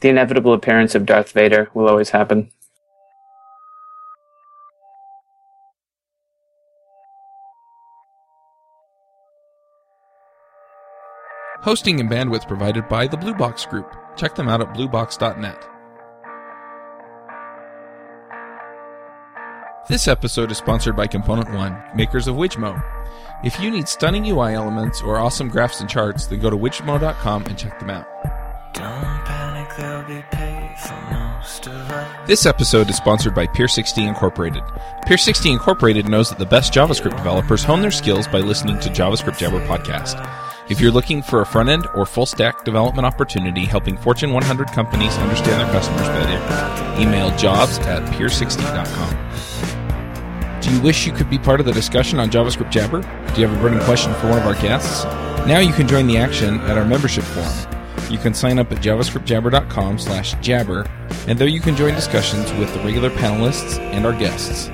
the inevitable appearance of Darth Vader will always happen. Hosting and bandwidth provided by the Blue Box Group. Check them out at bluebox.net. This episode is sponsored by Component One, makers of Wijmo. If you need stunning UI elements or awesome graphs and charts, then go to wijmo.com and check them out. This episode is sponsored by Peer60 Incorporated. Peer60 Incorporated knows that the best JavaScript developers hone their skills by listening to JavaScript Jabber podcast. If you're looking for a front end or full stack development opportunity helping Fortune 100 companies understand their customers better, email jobs at peer60.com. Do you wish you could be part of the discussion on JavaScript Jabber? Do you have a burning question for one of our guests? Now you can join the action at our membership forum. You can sign up at javascriptjabber.com slash jabber, and there you can join discussions with the regular panelists and our guests.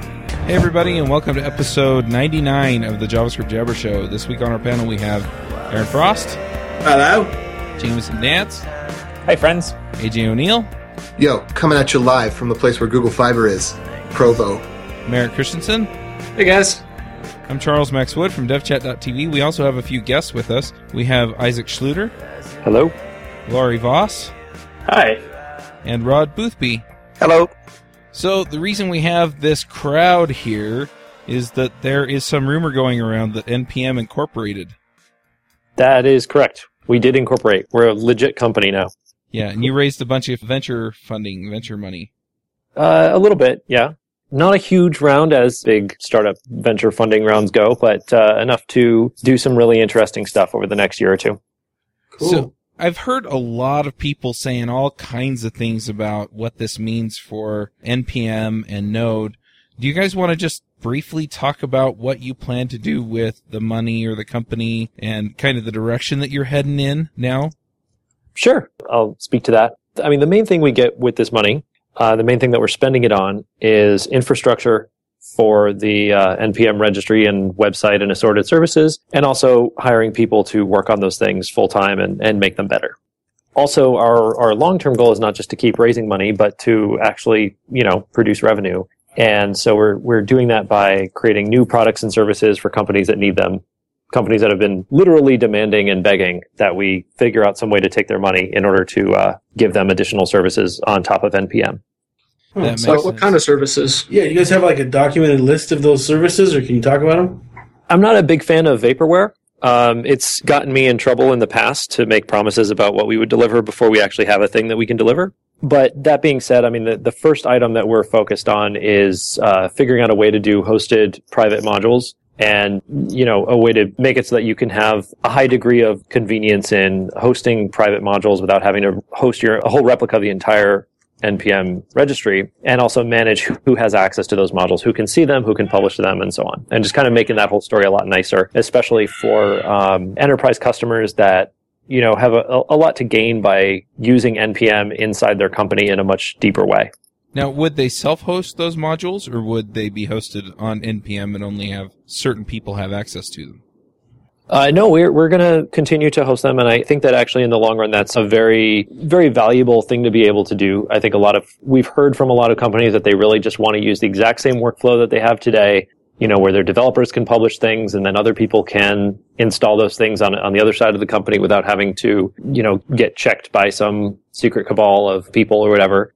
Hey everybody, and welcome to episode 99 of the JavaScript Jabber Show. This week on our panel we have Aaron Frost, Hello. Jameson Dance, Hi, friends. AJ O'Neal, Yo, coming at you live from the place where Google Fiber is, Provo. Merrick Christensen. Hey, guys. I'm Charles Max Wood from DevChat.tv. We also have a few guests with us. We have Isaac Schlueter, Hello. Laurie Voss, Hi. and Rod Boothby. Hello. So the reason we have this crowd here is that there is some rumor going around that NPM Incorporated. That is correct. We did incorporate. We're a legit company now. Yeah, and you raised a bunch of venture funding, venture money. Uh, a little bit, yeah. Not a huge round as big startup venture funding rounds go, but uh, enough to do some really interesting stuff over the next year or two. Cool. So I've heard a lot of people saying all kinds of things about what this means for NPM and Node. Do you guys want to just briefly talk about what you plan to do with the money or the company and kind of the direction that you're heading in now? Sure, I'll speak to that. I mean, the main thing we get with this money, uh, the main thing that we're spending it on is infrastructure for the uh, NPM registry and website and assorted services, and also hiring people to work on those things full time and, and make them better. Also, our, our long term goal is not just to keep raising money, but to actually, you know, produce revenue. And so we're, we're doing that by creating new products and services for companies that need them. Companies that have been literally demanding and begging that we figure out some way to take their money in order to uh, give them additional services on top of NPM. That so makes what sense. kind of services? Yeah, you guys have like a documented list of those services, or can you talk about them? I'm not a big fan of vaporware. Um, it's gotten me in trouble in the past to make promises about what we would deliver before we actually have a thing that we can deliver. But that being said, I mean, the, the first item that we're focused on is uh, figuring out a way to do hosted private modules and, you know, a way to make it so that you can have a high degree of convenience in hosting private modules without having to host your a whole replica of the entire NPM registry and also manage who has access to those modules, who can see them, who can publish them, and so on. And just kind of making that whole story a lot nicer, especially for um, enterprise customers that you know have a, a lot to gain by using NPM inside their company in a much deeper way. Now, would they self-host those modules, or would they be hosted on NPM and only have certain people have access to them? Uh, no, we're we're going to continue to host them, and I think that actually in the long run, that's a very very valuable thing to be able to do. I think a lot of we've heard from a lot of companies that they really just want to use the exact same workflow that they have today. You know, where their developers can publish things, and then other people can install those things on on the other side of the company without having to you know get checked by some secret cabal of people or whatever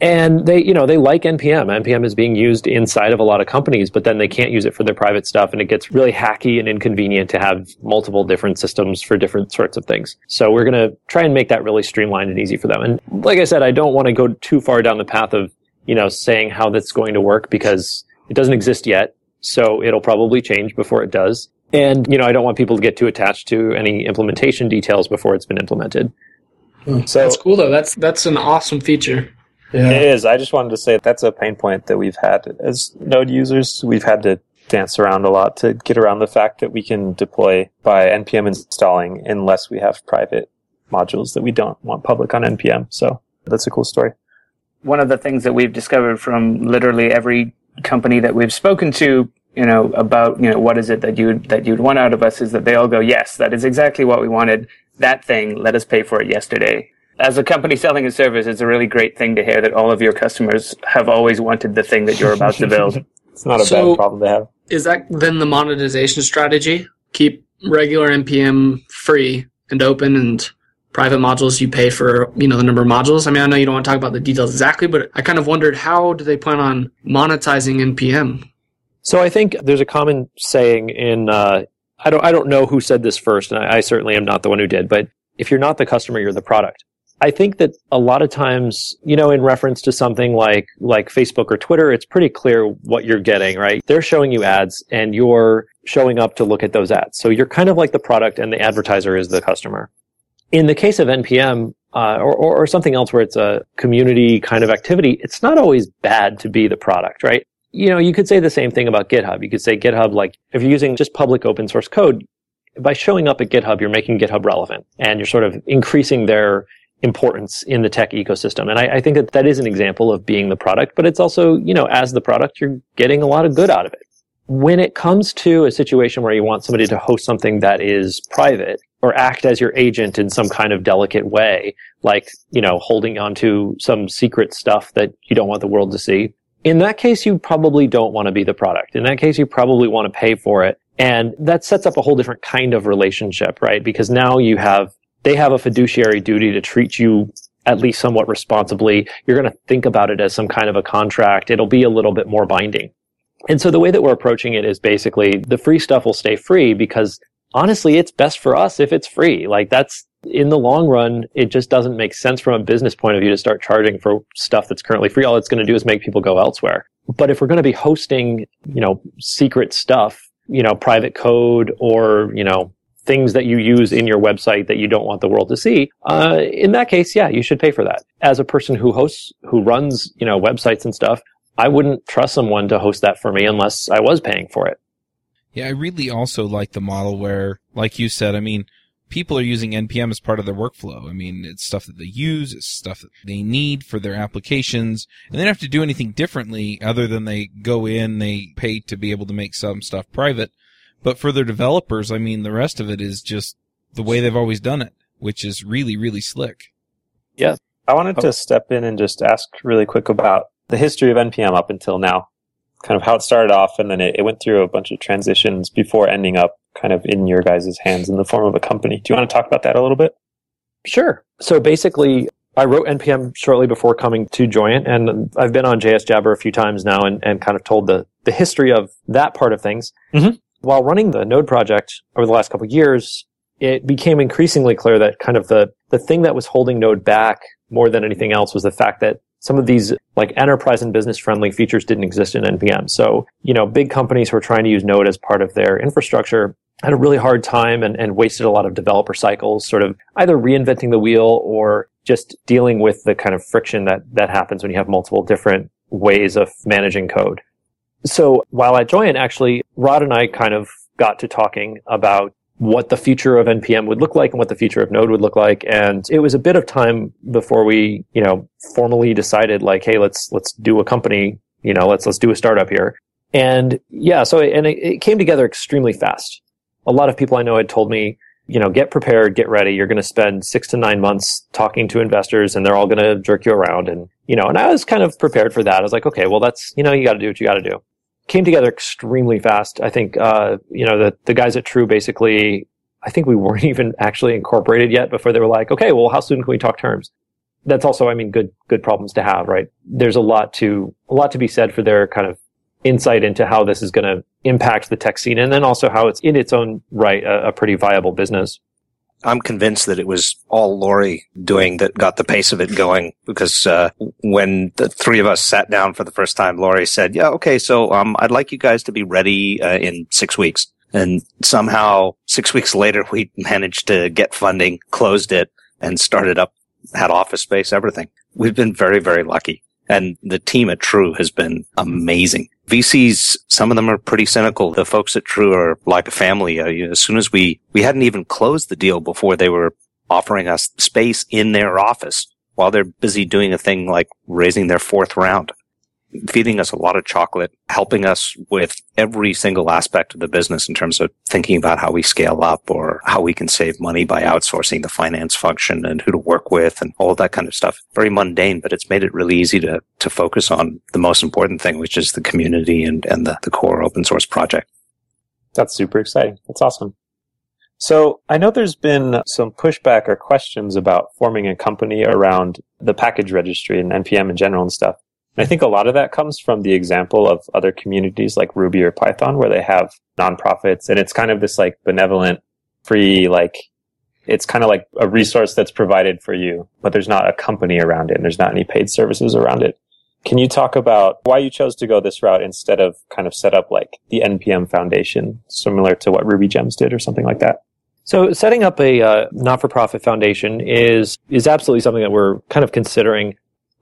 and they you know they like npm npm is being used inside of a lot of companies but then they can't use it for their private stuff and it gets really hacky and inconvenient to have multiple different systems for different sorts of things. So we're going to try and make that really streamlined and easy for them. And like i said i don't want to go too far down the path of you know saying how that's going to work because it doesn't exist yet so it'll probably change before it does. And you know i don't want people to get too attached to any implementation details before it's been implemented. Hmm, so That's cool though. That's that's an awesome feature. Yeah. It is. I just wanted to say that's a pain point that we've had as Node users. We've had to dance around a lot to get around the fact that we can deploy by npm installing unless we have private modules that we don't want public on npm. So that's a cool story. One of the things that we've discovered from literally every company that we've spoken to, you know, about, you know, what is it that you that you'd want out of us is that they all go, yes, that is exactly what we wanted. That thing, let us pay for it yesterday. As a company selling a service, it's a really great thing to hear that all of your customers have always wanted the thing that you're about to build. It's not a So- bad problem to have. Is that then the monetization strategy? Keep regular npm free and open, and private modules you pay for you know the number of modules. I mean, I know you don't want to talk about the details exactly, but I kind of wondered how do they plan on monetizing npm? So I think there's a common saying in uh, I don't I don't know who said this first, and I, I certainly am not the one who did. But if you're not the customer, you're the product. I think that a lot of times, you know, in reference to something like like Facebook or Twitter, it's pretty clear what you're getting, right? They're showing you ads, and you're showing up to look at those ads. So you're kind of like the product, and the advertiser is the customer. In the case of NPM, uh, or, or, or something else where it's a community kind of activity, it's not always bad to be the product, right? you know, you could say the same thing about GitHub. You could say GitHub, like, if you're using just public open source code, by showing up at GitHub, you're making GitHub relevant and you're sort of increasing their importance in the tech ecosystem. And I, I think that that is an example of being the product, but it's also, you know, as the product, you're getting a lot of good out of it. When it comes to a situation where you want somebody to host something that is private or act as your agent in some kind of delicate way, like, you know, holding onto some secret stuff that you don't want the world to see, in that case, you probably don't want to be the product. In that case, you probably want to pay for it. And that sets up a whole different kind of relationship, right? Because now you have, they have a fiduciary duty to treat you at least somewhat responsibly. You're going to think about it as some kind of a contract. It'll be a little bit more binding. And so the way that we're approaching it is basically the free stuff will stay free because honestly, it's best for us if it's free. Like that's in the long run, it just doesn't make sense from a business point of view to start charging for stuff that's currently free. All it's going to do is make people go elsewhere. But if we're going to be hosting, you know, secret stuff, you know, private code or, you know, things that you use in your website that you don't want the world to see, uh, in that case, yeah, you should pay for that. As a person who hosts, who runs, you know, websites and stuff, I wouldn't trust someone to host that for me unless I was paying for it. Yeah, I really also like the model where, like you said, I mean, people are using NPM as part of their workflow. I mean, it's stuff that they use, it's stuff that they need for their applications, and they don't have to do anything differently other than they go in, they pay to be able to make some stuff private. But for their developers, I mean, the rest of it is just the way they've always done it, which is really, really slick. Yeah. I wanted to step in and just ask really quick about the history of NPM up until now. Kind of how it started off, and then it, it went through a bunch of transitions before ending up kind of in your guys' hands in the form of a company. Do you want to talk about that a little bit? Sure. So basically, I wrote NPM shortly before coming to Joyent, and I've been on JS Jabber a few times now and, and kind of told the, the history of that part of things. Mhm. While running the Node project over the last couple years, it became increasingly clear that kind of the, the thing that was holding Node back more than anything else was the fact that some of these like enterprise and business friendly features didn't exist in NPM. So, you know, big companies who are trying to use Node as part of their infrastructure had a really hard time and, and wasted a lot of developer cycles, sort of either reinventing the wheel or just dealing with the kind of friction that, that happens when you have multiple different ways of managing code. So while at Joyent, actually, Rod and I kind of got to talking about what the future of NPM would look like and what the future of Node would look like. And it was a bit of time before we, you know, formally decided like, hey, let's, let's do a company, you know, let's, let's do a startup here. And yeah, so, and it, it came together extremely fast. A lot of people I know had told me, you know, get prepared, get ready. You're going to spend six to nine months talking to investors and they're all going to jerk you around. And, you know, and I was kind of prepared for that. I was like, okay, well, that's, you know, you got to do what you got to do came together extremely fast. I think, uh, you know, the, the guys at True basically, I think we weren't even actually incorporated yet before they were like, okay, well, how soon can we talk terms? That's also, I mean, good, good problems to have, right? There's a lot to, a lot to be said for their kind of insight into how this is going to impact the tech scene and then also how it's in its own right, a, a pretty viable business. I'm convinced that it was all Laurie doing that got the pace of it going because uh, when the three of us sat down for the first time, Laurie said, "Yeah, okay, so um, I'd like you guys to be ready uh, in six weeks." And somehow, six weeks later, we managed to get funding, closed it, and started up, had office space, everything. We've been very, very lucky. And the team at True has been amazing. VCs, some of them are pretty cynical. The folks at True are like a family. Uh, as soon as we, we hadn't even closed the deal before they were offering us space in their office while they're busy doing a thing like raising their fourth round. Feeding us a lot of chocolate, helping us with every single aspect of the business in terms of thinking about how we scale up or how we can save money by outsourcing the finance function and who to work with and all that kind of stuff. Very mundane, but it's made it really easy to, to focus on the most important thing, which is the community and, and the, the core open source project. That's super exciting. That's awesome. So I know there's been some pushback or questions about forming a company around the package registry and NPM in general and stuff. And I think a lot of that comes from the example of other communities like Ruby or Python where they have nonprofits and it's kind of this like benevolent, free, like it's kind of like a resource that's provided for you, but there's not a company around it and there's not any paid services around it. Can you talk about why you chose to go this route instead of kind of set up like the NPM Foundation, similar to what Ruby Gems did or something like that? So setting up a uh, not-for-profit foundation is is absolutely something that we're kind of considering.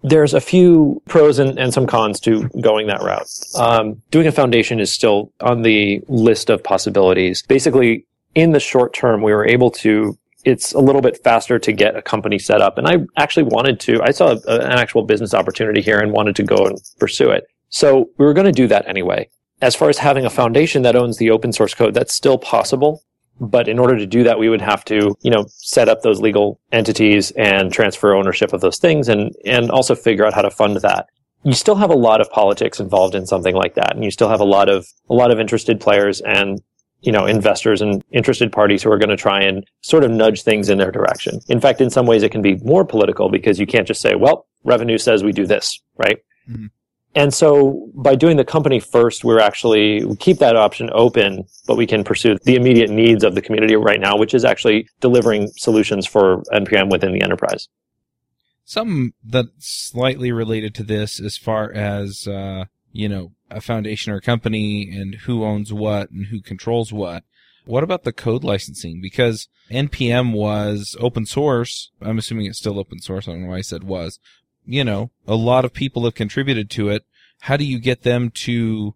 There's a few pros and, and some cons to going that route. Um, doing a foundation is still on the list of possibilities. Basically, in the short term, we were able to. It's a little bit faster to get a company set up, and I actually wanted to. I saw a, an actual business opportunity here and wanted to go and pursue it. So we were going to do that anyway. As far as having a foundation that owns the open source code, that's still possible. But in order to do that, we would have to, you know, set up those legal entities and transfer ownership of those things and, and also figure out how to fund that. You still have a lot of politics involved in something like that. And you still have a lot of, a lot of interested players and, you know, investors and interested parties who are going to try and sort of nudge things in their direction. In fact, in some ways it can be more political because you can't just say, well, revenue says we do this, right? Mm-hmm. And so by doing the company first, we're actually we keep that option open, but we can pursue the immediate needs of the community right now, which is actually delivering solutions for NPM within the enterprise. Something that's slightly related to this as far as, uh, you know, a foundation or a company and who owns what and who controls what. What about the code licensing? Because NPM was open source. I'm assuming it's still open source. I don't know why I said was, you know, a lot of people have contributed to it. How do you get them to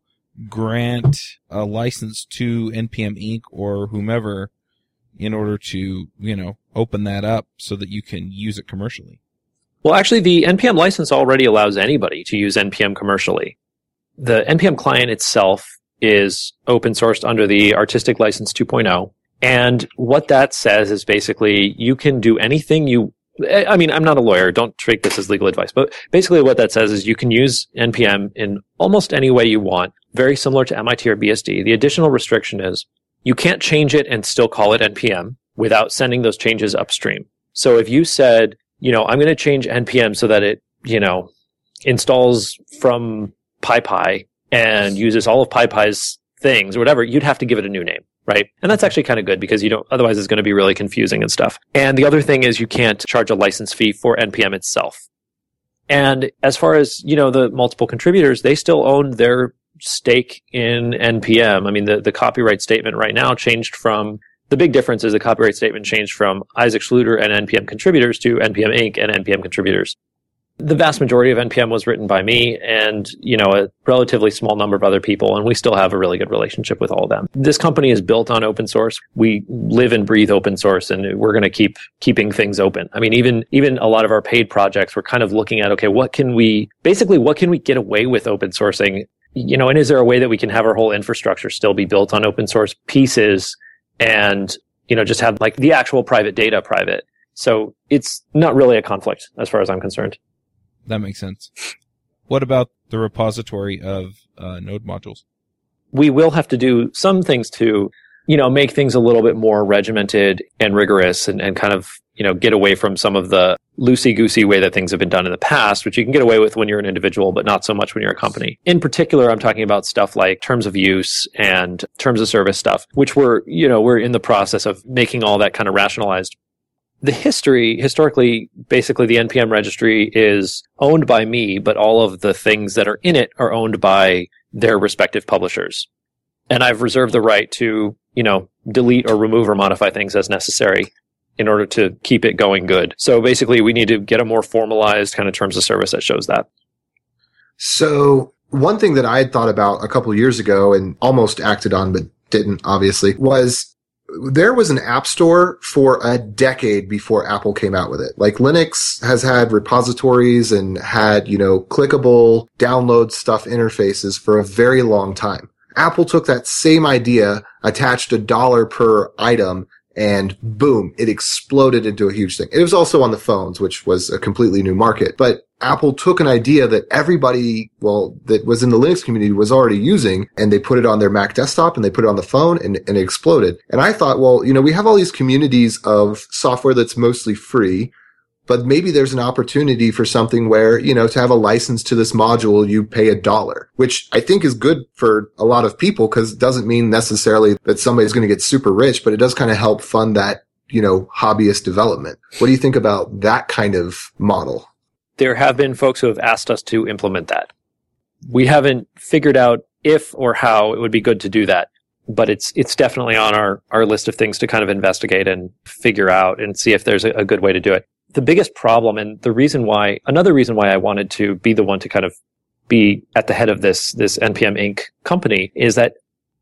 grant a license to NPM Inc. or whomever in order to, you know, open that up so that you can use it commercially? Well, actually, the NPM license already allows anybody to use NPM commercially. The NPM client itself is open sourced under the Artistic License 2.0. And what that says is basically you can do anything you I mean, I'm not a lawyer. Don't take this as legal advice. But basically, what that says is you can use NPM in almost any way you want, very similar to MIT or BSD. The additional restriction is you can't change it and still call it NPM without sending those changes upstream. So if you said, you know, I'm going to change NPM so that it, you know, installs from PyPI and uses all of PyPI's things or whatever, you'd have to give it a new name right? And that's actually kind of good because you don't, otherwise it's going to be really confusing and stuff. And the other thing is you can't charge a license fee for NPM itself. And as far as, you know, the multiple contributors, they still own their stake in NPM. I mean, the, the copyright statement right now changed from, the big difference is the copyright statement changed from Isaac Schlueter and NPM contributors to NPM Inc. and NPM contributors the vast majority of npm was written by me and you know a relatively small number of other people and we still have a really good relationship with all of them. This company is built on open source. We live and breathe open source and we're going to keep keeping things open. I mean even even a lot of our paid projects we're kind of looking at okay what can we basically what can we get away with open sourcing? You know and is there a way that we can have our whole infrastructure still be built on open source pieces and you know just have like the actual private data private? So it's not really a conflict as far as i'm concerned that makes sense. What about the repository of uh, node modules? We will have to do some things to, you know, make things a little bit more regimented and rigorous and, and kind of, you know, get away from some of the loosey goosey way that things have been done in the past, which you can get away with when you're an individual, but not so much when you're a company. In particular, I'm talking about stuff like terms of use and terms of service stuff, which we're, you know, we're in the process of making all that kind of rationalized the history, historically, basically the NPM registry is owned by me, but all of the things that are in it are owned by their respective publishers. And I've reserved the right to, you know, delete or remove or modify things as necessary in order to keep it going good. So basically, we need to get a more formalized kind of terms of service that shows that. So one thing that I had thought about a couple years ago and almost acted on, but didn't obviously was there was an app store for a decade before Apple came out with it. Like Linux has had repositories and had, you know, clickable download stuff interfaces for a very long time. Apple took that same idea, attached a dollar per item, and boom, it exploded into a huge thing. It was also on the phones, which was a completely new market, but Apple took an idea that everybody, well, that was in the Linux community was already using and they put it on their Mac desktop and they put it on the phone and, and it exploded. And I thought, well, you know, we have all these communities of software that's mostly free but maybe there's an opportunity for something where, you know, to have a license to this module, you pay a dollar, which I think is good for a lot of people because it doesn't mean necessarily that somebody's going to get super rich, but it does kind of help fund that, you know, hobbyist development. What do you think about that kind of model? There have been folks who have asked us to implement that. We haven't figured out if or how it would be good to do that but it's it's definitely on our our list of things to kind of investigate and figure out and see if there's a, a, good way to do it the biggest problem and the reason why, another reason why I wanted to be the one to kind of be at the head of this, this NPM Inc. company is that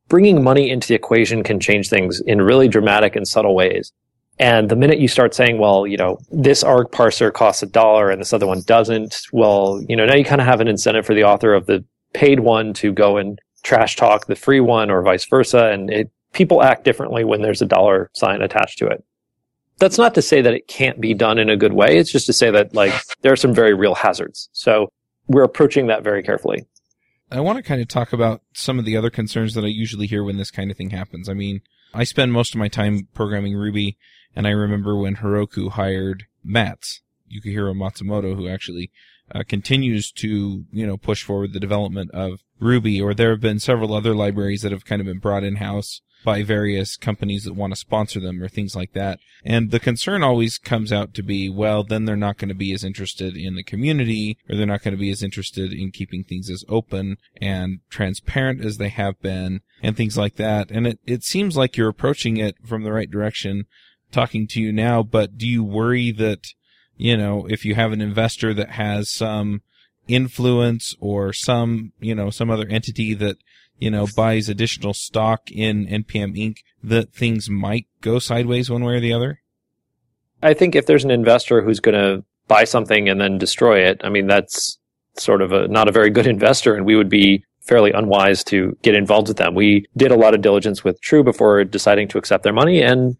bringing money into the equation can change things in really dramatic and subtle ways. And the minute you start saying, well, you know, this arg parser costs a dollar and this other one doesn't, well, you know, now you kind of have an incentive for the author of the paid one to go and trash talk the free one or vice versa. And it, people act differently when there's a dollar sign attached to it that's not to say that it can't be done in a good way. It's just to say that like there are some very real hazards. So we're approaching that very carefully. I want to kind of talk about some of the other concerns that I usually hear when this kind of thing happens. I mean, I spend most of my time programming Ruby, and I remember when Heroku hired Matz, Yukihiro Matsumoto, who actually uh, continues to, you know, push forward the development of Ruby, or there have been several other libraries that have kind of been brought in-house by various companies that want to sponsor them or things like that. And the concern always comes out to be, well, then they're not going to be as interested in the community or they're not going to be as interested in keeping things as open and transparent as they have been and things like that. And it, it seems like you're approaching it from the right direction talking to you now, but do you worry that, you know, if you have an investor that has some influence or some, you know, some other entity that you know, buys additional stock in NPM Inc., that things might go sideways one way or the other? I think if there's an investor who's going to buy something and then destroy it, I mean, that's sort of a, not a very good investor, and we would be fairly unwise to get involved with them. We did a lot of diligence with True before deciding to accept their money, and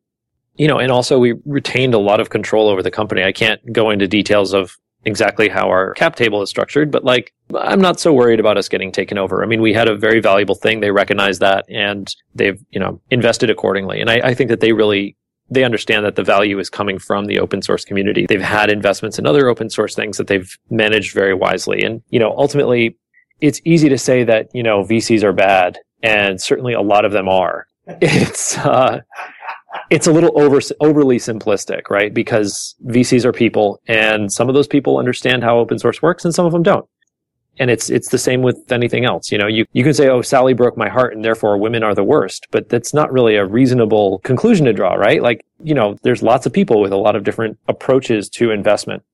you know, and also we retained a lot of control over the company. I can't go into details of exactly how our cap table is structured, but like, I'm not so worried about us getting taken over. I mean, we had a very valuable thing. They recognize that and they've, you know, invested accordingly. And I, I think that they really, they understand that the value is coming from the open source community. They've had investments in other open source things that they've managed very wisely. And, you know, ultimately it's easy to say that, you know, VCs are bad and certainly a lot of them are. It's, uh, it's a little over overly simplistic, right? Because VCs are people, and some of those people understand how open source works, and some of them don't. And it's it's the same with anything else. You know, you you can say, "Oh, Sally broke my heart, and therefore women are the worst," but that's not really a reasonable conclusion to draw, right? Like, you know, there's lots of people with a lot of different approaches to investment.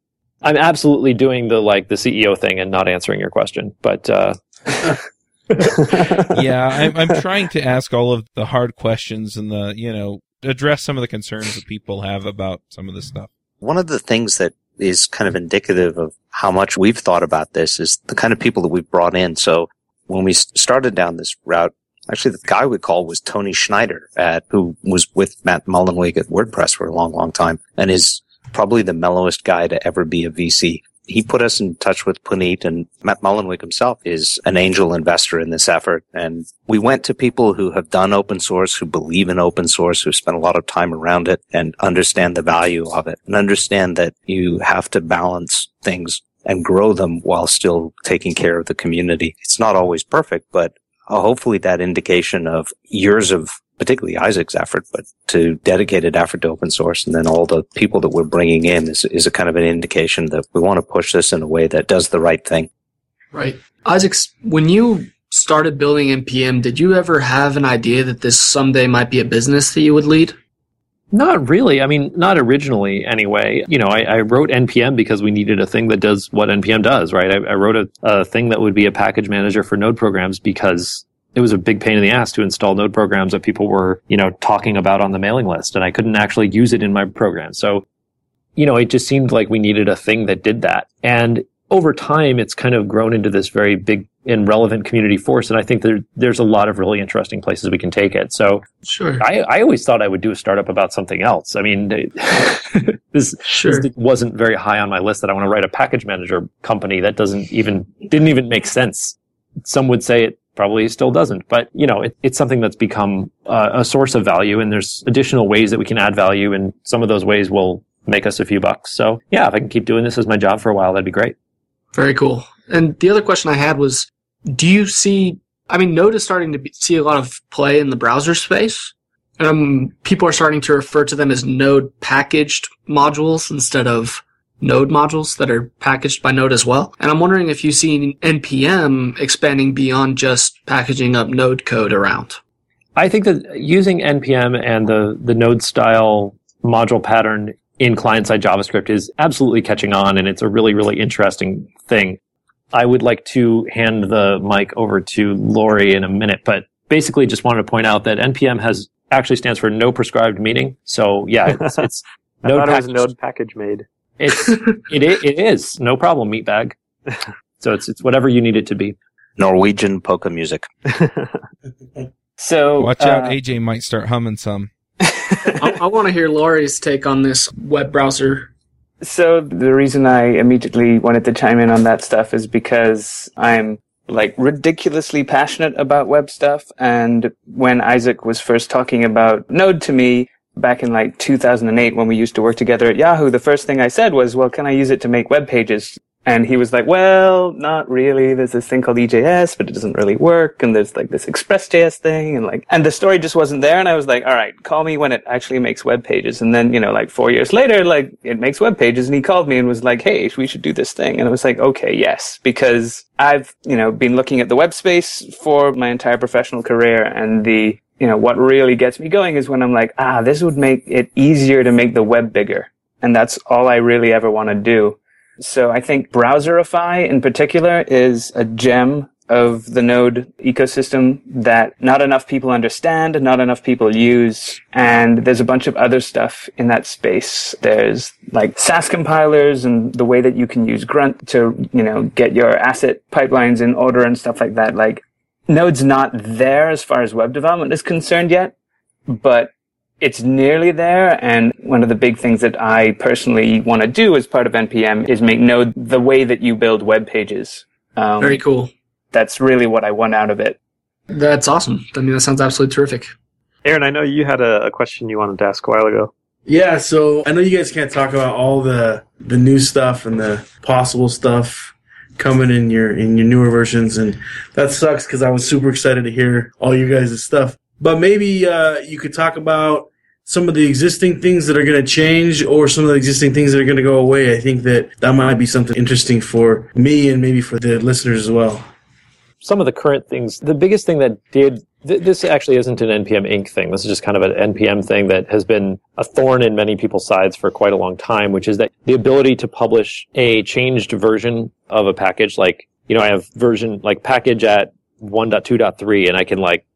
I'm absolutely doing the like the CEO thing and not answering your question, but. uh yeah, I'm, I'm trying to ask all of the hard questions and the, you know, address some of the concerns that people have about some of this stuff. One of the things that is kind of indicative of how much we've thought about this is the kind of people that we've brought in. So when we started down this route, actually the guy we called was Toni Schneider at, who was with Matt Mullenweg at WordPress for a long, long time and is probably the mellowest guy to ever be a VC he put us in touch with Puneet and Matt Mullenweg himself is an angel investor in this effort. And we went to people who have done open source, who believe in open source, who spent a lot of time around it and understand the value of it and understand that you have to balance things and grow them while still taking care of the community. It's not always perfect, but hopefully that indication of years of particularly Isaac's effort, but to dedicated effort to open source. And then all the people that we're bringing in is, is a kind of an indication that we want to push this in a way that does the right thing. Right. Isaac's, when you started building NPM, did you ever have an idea that this someday might be a business that you would lead? Not really. I mean, not originally anyway. You know, I, I, wrote NPM because we needed a thing that does what NPM does, right? I, I wrote a, a, thing that would be a package manager for node programs because it was a big pain in the ass to install node programs that people were, you know, talking about on the mailing list and I couldn't actually use it in my program. So, you know, it just seemed like we needed a thing that did that. And over time, it's kind of grown into this very big and relevant community force. And I think there, there's a lot of really interesting places we can take it. So Sure. I, I always thought I would do a startup about something else. I mean, this, Sure. this wasn't very high on my list that I want to write a package manager company that doesn't even, didn't even make sense. Some would say it probably still doesn't, but you know, it, it's something that's become uh, a source of value and there's additional ways that we can add value and some of those ways will make us a few bucks. So yeah, if I can keep doing this as my job for a while, that'd be great. Very cool. And the other question I had was, do you see? I mean, Node is starting to be, see a lot of play in the browser space. Um, people are starting to refer to them as Node packaged modules instead of Node modules that are packaged by Node as well. And I'm wondering if you've seen NPM expanding beyond just packaging up Node code around. I think that using NPM and the, the node style module pattern in client side JavaScript is absolutely catching on and it's a really, really interesting thing. I would like to hand the mic over to Laurie in a minute, but basically just wanted to point out that NPM has actually stands for no prescribed meaning. So yeah, it's, it's I thought it was node package made. It's, it, it is no problem, meatbag. So it's, it's whatever you need it to be. Norwegian polka music. So Watch out, uh, AJ might start humming some. I, I want to hear Laurie's take on this web browser. So the reason I immediately wanted to chime in on that stuff is because I'm like ridiculously passionate about web stuff. And when Isaac was first talking about Node to me back in like 2008 when we used to work together at Yahoo, the first thing I said was, well, can I use it to make web pages? And he was like, well, not really. There's this thing called EJS, but it doesn't really work. And there's like this ExpressJS thing and like, and the story just wasn't there. And I was like, all right, call me when it actually makes web pages. And then, you know, like four years later, like it makes web pages and he called me and was like, Hey, we should do this thing. And I was like, okay, yes, because I've, you know, been looking at the web space for my entire professional career and the, you know, what really gets me going is when I'm like, ah, this would make it easier to make the web bigger. And that's all I really ever want to do. So I think Browserify in particular is a gem of the Node ecosystem that not enough people understand, not enough people use. And there's a bunch of other stuff in that space. There's like Sass compilers and the way that you can use Grunt to, you know, get your asset pipelines in order and stuff like that. Like Node's not there as far as web development is concerned yet, but it's nearly there. And one of the big things that I personally want to do as part of NPM is make Node the way that you build web pages. Um, Very cool. that's really what I want out of it. That's awesome. I mean, that sounds absolutely terrific. Aaron, I know you had a, a question you wanted to ask a while ago. Yeah, so I know you guys can't talk about all the the new stuff and the possible stuff coming in your in your newer versions, and that sucks because I was super excited to hear all you guys' stuff. But maybe uh, you could talk about some of the existing things that are going to change, or some of the existing things that are going to go away. I think that that might be something interesting for me and maybe for the listeners as well. some of the current things, the biggest thing that did, th- this actually isn't an NPM Inc. thing. This is just kind of an NPM thing that has been a thorn in many people's sides for quite a long time, which is that the ability to publish a changed version of a package, like, you know, I have version, like package at 1.2.3 and I can like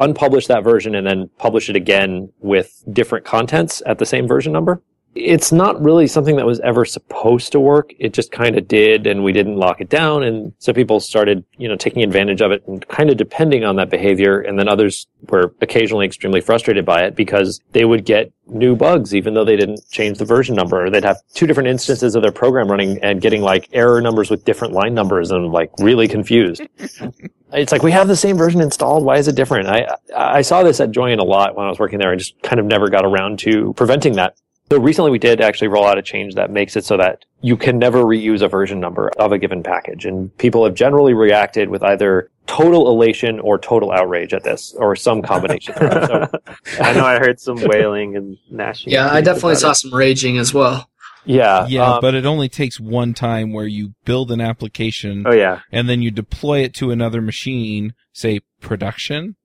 unpublish that version and then publish it again with different contents at the same version number. It's not really something that was ever supposed to work. It just kind of did, and we didn't lock it down. And so people started, you know, taking advantage of it and kind of depending on that behavior. And then others were occasionally extremely frustrated by it because they would get new bugs even though they didn't change the version number. Or they'd have two different instances of their program running and getting like error numbers with different line numbers and like really confused. it's like we have the same version installed. Why is it different? I I saw this at Joyent a lot when I was working there. and just kind of never got around to preventing that. So recently we did actually roll out a change that makes it so that you can never reuse a version number of a given package. And people have generally reacted with either total elation or total outrage at this, or some combination. so, I know I heard some wailing and gnashing. Yeah, I definitely saw it. some raging as well. yeah. Yeah, um, but it only takes one time where you build an application Oh yeah, and then you deploy it to another machine, say production,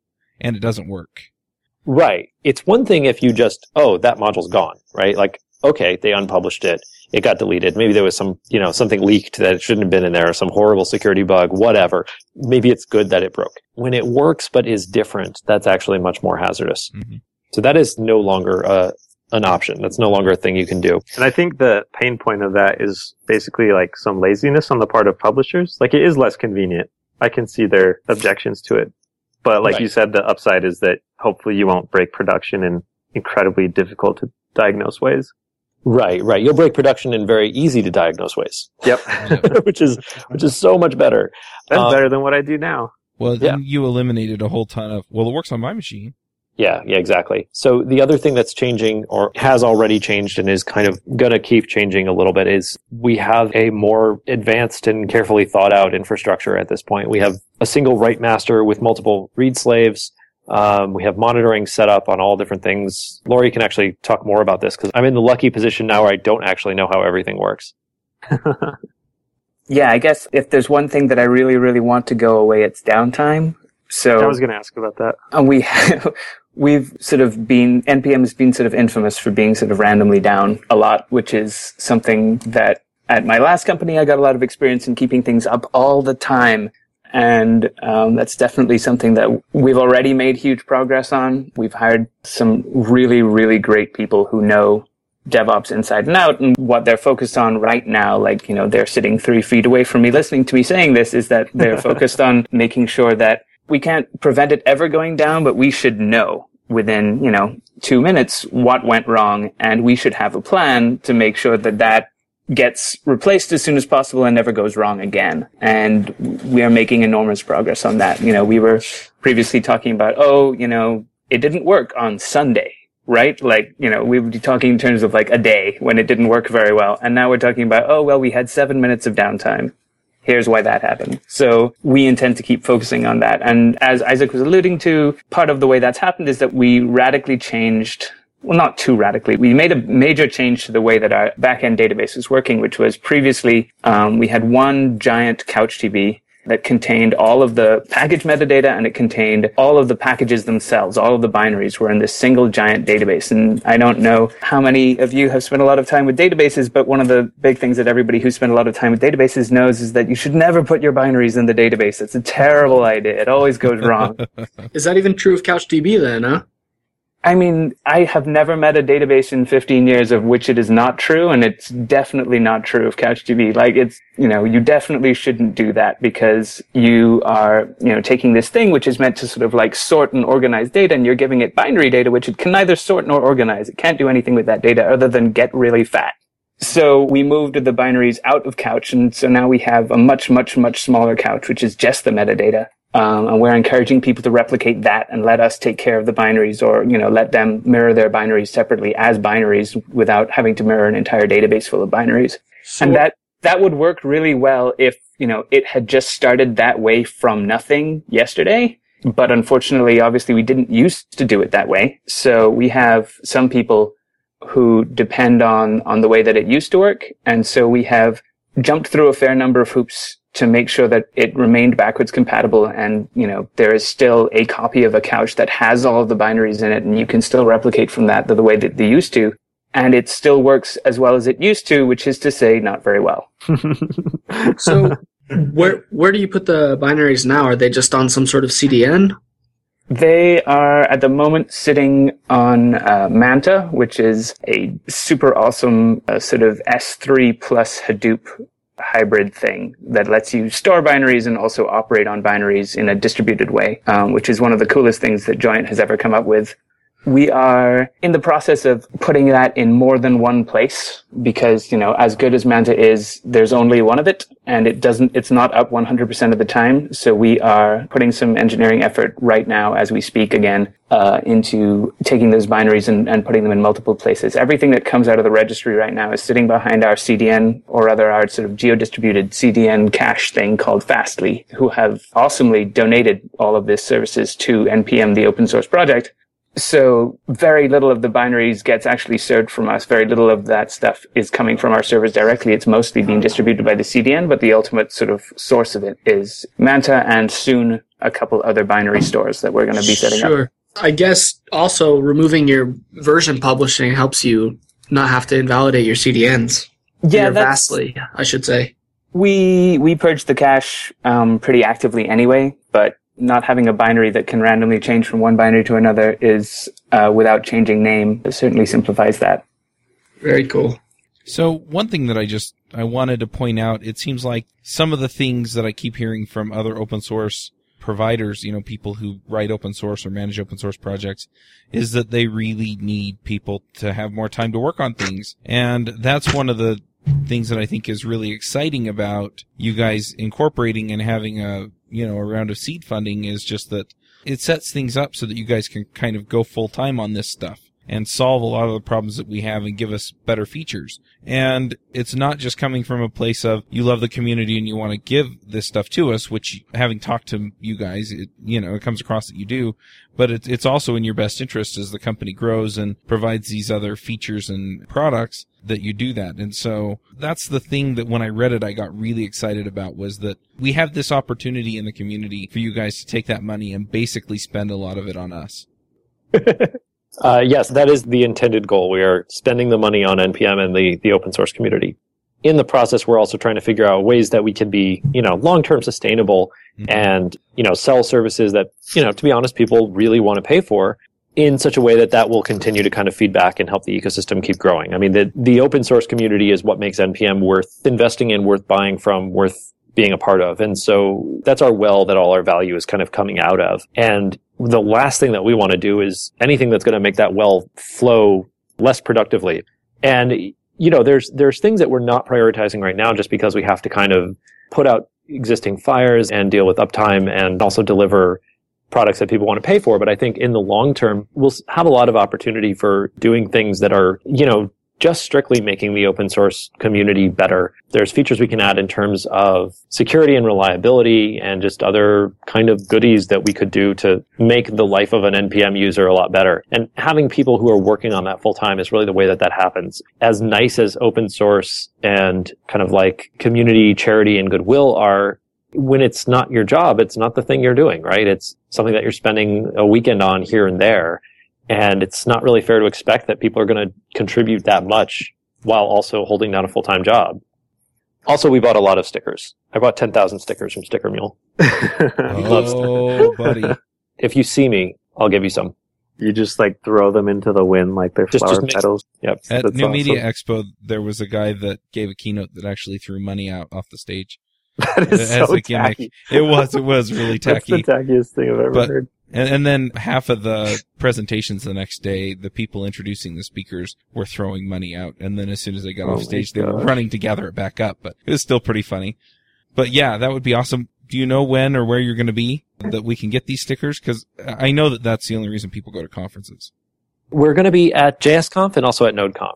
and it doesn't work. Right. It's one thing if you just, oh, that module's gone, right? Like, okay, they unpublished it. it got deleted. Maybe there was some, you know, something leaked that it shouldn't have been in there, or some horrible security bug, whatever. Maybe it's good that it broke. When it works but is different, that's actually much more hazardous. Mhm. So that is no longer uh, an option. That's no longer a thing you can do. And I think the pain point of that is basically like some laziness on the part of publishers. Like it is less convenient. I can see their objections to it. But like Right. you said, the upside is that hopefully you won't break production in incredibly difficult to diagnose ways. Right, right. You'll break production in very easy to diagnose ways, Yep. which is which is so much better. That's Um, better than what I do now. Well, Yeah. then you eliminated a whole ton of. Well, it works on my machine. Yeah, yeah, exactly. So the other thing that's changing or has already changed and is kind of gonna keep changing a little bit is we have a more advanced and carefully thought out infrastructure at this point. We have a single write master with multiple read slaves. Um, we have monitoring set up on all different things. Laurie can actually talk more about this because I'm in the lucky position now where I don't actually know how everything works. Yeah, I guess if there's one thing that I really, really want to go away, it's downtime. So I was going to ask about that. and we we've sort of been npm has been sort of infamous for being sort of randomly down a lot which is something that at my last company i got a lot of experience in keeping things up all the time. And um, that's definitely something that we've already made huge progress on. We've hired some really really great people who know DevOps inside and out. And what they're focused on right now, like, you know, they're sitting three feet away from me listening to me saying this is that they're focused on making sure that we can't prevent it ever going down, but we should know within, you know, two minutes what went wrong. And we should have a plan to make sure that that gets replaced as soon as possible and never goes wrong again. And we are making enormous progress on that. You know, we were previously talking about, oh, you know, it didn't work on Sunday. Right? Like, you know, we would be talking in terms of like a day when it didn't work very well. And now we're talking about, oh, well, we had seven minutes of downtime here's why that happened. So we intend to keep focusing on that. And as Isaac was alluding to, part of the way that's happened is that we radically changed well, not too radically. We made a major change to the way that our backend database is working, which was previously um, we had one giant couch CouchDB that contained all of the package metadata and it contained all of the packages themselves. All of the binaries were in this single giant database. And I don't know how many of you have spent a lot of time with databases, but one of the big things that everybody who spent a lot of time with databases knows is that you should never put your binaries in the database. It's a terrible idea. It always goes wrong. Is that even true of CouchDB then, huh? I mean, I have never met a database in 15 years of which it is not true, and it's definitely not true of CouchDB. Like, it's, you know, you definitely shouldn't do that because you are, you know, taking this thing which is meant to sort of like sort and organize data, and you're giving it binary data, which it can neither sort nor organize. It can't do anything with that data other than get really fat. So we moved the binaries out of Couch, and so now we have a much, much, much smaller Couch, which is just the metadata. Um, and we're encouraging people to replicate that and let us take care of the binaries or, you know, let them mirror their binaries separately as binaries without having to mirror an entire database full of binaries. And that, that would work really well if, you know, it had just started that way from nothing yesterday. But unfortunately, obviously we didn't used to do it that way. So we have some people who depend on, on the way that it used to work. And so we have jumped through a fair number of hoops to make sure that it remained backwards compatible and you know there is still a copy of a couch that has all of the binaries in it and you can still replicate from that the, the way that they used to and it still works as well as it used to which is to say not very well so where where do you put the binaries now? Are they just on some sort of CDN? They are at the moment sitting on uh, Manta, which is a super awesome uh, sort of S3 plus Hadoop hybrid thing that lets you store binaries and also operate on binaries in a distributed way, um, which is one of the coolest things that Joyent has ever come up with. We are in the process of putting that in more than one place because, you know, as good as Manta is, there's only one of it and it doesn't, it's not up 100% of the time. So we are putting some engineering effort right now as we speak again, uh, into taking those binaries and, and putting them in multiple places. Everything that comes out of the registry right now is sitting behind our CDN or rather our sort of geo-distributed CDN cache thing called Fastly, who have awesomely donated all of these services to NPM, the open source project. So very little of the binaries gets actually served from us. Very little of that stuff is coming from our servers directly. It's mostly being distributed by the CDN, but the ultimate sort of source of it is Manta and soon a couple other binary stores that we're going to be setting up. sure. up. I guess also removing your version publishing helps you not have to invalidate your CDNs. Yeah, vastly, I should say. we we purge the cache um, pretty actively anyway, but not having a binary that can randomly change from one binary to another is uh, without changing name. It certainly simplifies that. Very cool. So one thing that I just I wanted to point out, it seems like some of the things that I keep hearing from other open source providers, you know, people who write open source or manage open source projects, is that they really need people to have more time to work on things. And that's one of the things that I think is really exciting about you guys incorporating and having a, you know, a round of seed funding is just that it sets things up so that you guys can kind of go full time on this stuff and solve a lot of the problems that we have and give us better features. And it's not just coming from a place of you love the community and you want to give this stuff to us, which having talked to you guys, it, you know, it comes across that you do, but it, it's also in your best interest as the company grows and provides these other features and products that you do that. And so that's the thing that when I read it, I got really excited about was that we have this opportunity in the community for you guys to take that money and basically spend a lot of it on us. Uh, yes, that is the intended goal. We are spending the money on NPM and the, the open source community. In the process, we're also trying to figure out ways that we can be, you know, long-term sustainable Mhm. and, you know, sell services that, you know, to be honest, people really want to pay for in such a way that that will continue to kind of feed back and help the ecosystem keep growing. I mean, the, the open source community is what makes NPM worth investing in, worth buying from, worth being a part of. And so that's our well that all our value is kind of coming out of. And the last thing that we want to do is anything that's going to make that well flow less productively. And, you know, there's, there's things that we're not prioritizing right now just because we have to kind of put out existing fires and deal with uptime and also deliver products that people want to pay for. But I think in the long term, we'll have a lot of opportunity for doing things that are, you know, just strictly making the open source community better. There's features we can add in terms of security and reliability and just other kind of goodies that we could do to make the life of an NPM user a lot better. And having people who are working on that full time is really the way that that happens. As nice as open source and kind of like community, charity, and goodwill are, when it's not your job, it's not the thing you're doing, right? It's something that you're spending a weekend on here and there. And it's not really fair to expect that people are going to contribute that much while also holding down a full-time job. Also, we bought a lot of stickers. I bought 10,000 stickers from Sticker Mule. Love Oh, buddy. If you see me, I'll give you some. You just like throw them into the wind like they're Just- flower just mix- petals. Yep. At That's New awesome. Media Expo, there was a guy that gave a keynote that actually threw money out off the stage. That is As so a gimmick. tacky. It was, it was really tacky. That's the tackiest thing I've ever But- heard. And, and then half of the presentations the next day, the people introducing the speakers were throwing money out. And then as soon as they got Oh off stage, they were running to gather it back up. But it was still pretty funny. But yeah, that would be awesome. Do you know when or where you're going to be that we can get these stickers? Cause I know that that's the only reason people go to conferences. We're going to be at JSConf and also at NodeConf.